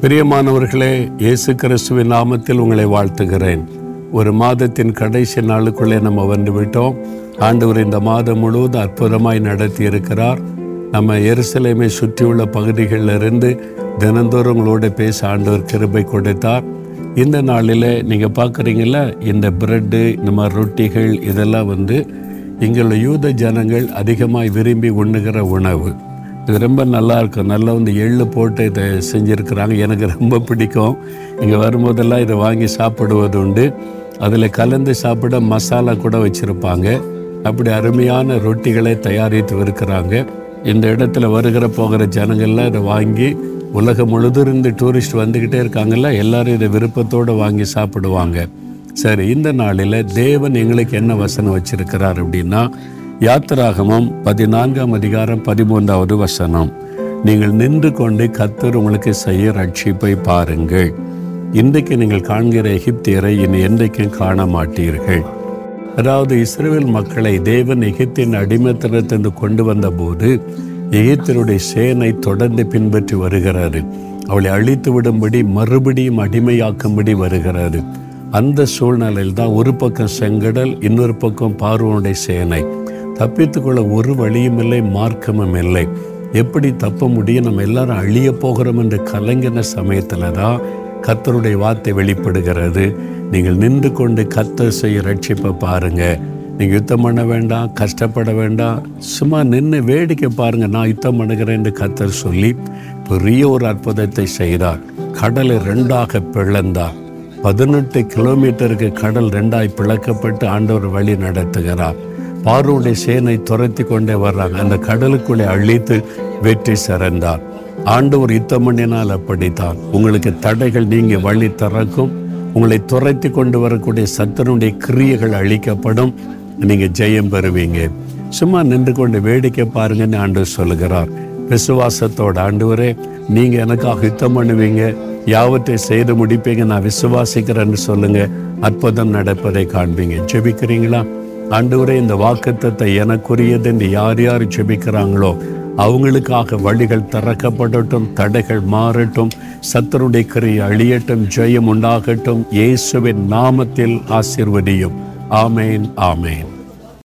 பிரியமானவர்களே இயேசு கிறிஸ்துவின் நாமத்தில் உங்களை வாழ்த்துகிறேன். ஒரு மாதத்தின் கடைசி நாளுக்குள்ளே நம்ம வந்து விட்டோம். ஆண்டவர் இந்த மாதம் முழுவதும் அற்புதமாய் நடத்தி இருக்கிறார். நம்ம எருசலேமை சுற்றியுள்ள பகுதிகளிலிருந்து தினந்தோறும் உங்களோட பேச ஆண்டவர் கிருபை கொடுத்தார். இந்த நாளில் நீங்கள் பார்க்குறீங்கள இந்த பிரெட்டு இந்த மாதிரி ரொட்டிகள் இதெல்லாம் வந்து இங்குள்ள யூத ஜனங்கள் அதிகமாக விரும்பி உண்ணுகிற உணவு. இது ரொம்ப நல்லா இருக்கும் நல்லா வந்து எள்ளு போட்டு இதை செஞ்சுருக்கிறாங்க. எனக்கு ரொம்ப பிடிக்கும். இங்கே வரும்போதெல்லாம் இதை வாங்கி சாப்பிடுவது உண்டு. அதில் கலந்து சாப்பிட மசாலா கூட வச்சுருப்பாங்க. அப்படி அருமையான ரொட்டிகளை தயாரித்து இருக்கிறாங்க. இந்த இடத்துல வருகிற போகிற ஜனங்கள்லாம் இதை வாங்கி உலகம் முழுதும் இருந்து டூரிஸ்ட் வந்துக்கிட்டே இருக்காங்கல்ல எல்லாரும் இதை விருப்பத்தோடு வாங்கி சாப்பிடுவாங்க. சரி இந்த நாளில் தேவன் எங்களுக்கு என்ன வசனம் வச்சுருக்கிறார் அப்படின்னா யாத்திராகமம் பதினான்காம் அதிகாரம் பதிமூன்றாவது வசனம். நீங்கள் நின்று கொண்டு கத்தர் உங்களுக்கு செய்ய ரட்சிப்பை பாருங்கள். இன்றைக்கு நீங்கள் காண்கிற எகிப்தியரை இனி என்றைக்கும் காண மாட்டீர்கள். அதாவது இஸ்ரேல் மக்களை தேவன் எகிப்தின் அடிமைத்தனத்திலிருந்து கொண்டு வந்தபோது எகிப்தருடைய சேனை தொடர்ந்து பின்பற்றி வருகிறாரு அவளை அழித்து விடும்படி மறுபடியும் அடிமையாக்கும்படி வருகிறாரு அந்த சூழ்நிலையில் தான் ஒரு பக்கம் செங்கடல் இன்னொரு பக்கம் பார்வனுடைய சேனை. தப்பித்துக்கொள்ள ஒரு வழியும் இல்லை மார்க்கமும் இல்லை. எப்படி தப்ப முடியும்? நம்ம எல்லாரும் அழிய போகிறோம் என்று கலங்கின சமயத்தில் தான் கத்தருடைய வார்த்தை வெளிப்படுகிறது. நீங்கள் நின்று கொண்டு கத்தர் செய்ய ரட்சிப்பை பாருங்கள் நீங்கள் யுத்தம் பண்ண வேண்டாம் கஷ்டப்பட வேண்டாம். சும்மா நின்று வேடிக்கை பாருங்கள் நான் யுத்தம் பண்ணுகிறேன் என்று கத்தர் சொல்லி பெரிய ஒரு அற்புதத்தை செய்தார். கடலை ரெண்டாக பிளந்தார். பதினெட்டு கிலோமீட்டருக்கு கடல் ரெண்டாய் பிளக்கப்பட்டு ஆண்டவர் வழி நடத்துகிறார். பார்வோடைய சேனை துரத்தி கொண்டே வர்றாங்க. அந்த கடலுக்குள்ளே அழித்து வெற்றி சிறந்தார். ஆண்டவர் யுத்தம் பண்ணினால் அப்படித்தான். உங்களுக்கு தடைகள் நீங்க வழி திறக்கும். உங்களை துரைத்து கொண்டு வரக்கூடிய சத்தனுடைய கிரியைகள் அழிக்கப்படும். நீங்க ஜெயம் பெறுவீங்க. சும்மா நின்று கொண்டு வேடிக்கை பாருங்கன்னு ஆண்டு சொல்லுகிறார். விசுவாசத்தோட ஆண்டவரே நீங்க எனக்காக யுத்தம் பண்ணுவீங்க. யாவற்றை செய்து முடிப்பீங்க. நான் விசுவாசிக்கிறேன்னு சொல்லுங்க. அற்புதம் நடப்பதை காண்பீங்க. ஜெபிக்கிறீங்களா? ஆண்டவரே இந்த வாக்குத்தத்தை எனக்குரியது என்று யார் யார் ஜெபிக்கிறாங்களோ அவங்களுக்காக வழிகள் திறக்கப்படட்டும் தடைகள் மாறட்டும் சத்தருடைய கிரியை அழியட்டும் ஜெயம் உண்டாகட்டும் இயேசுவின் நாமத்தில் ஆசிர்வதியும். ஆமேன் ஆமேன்.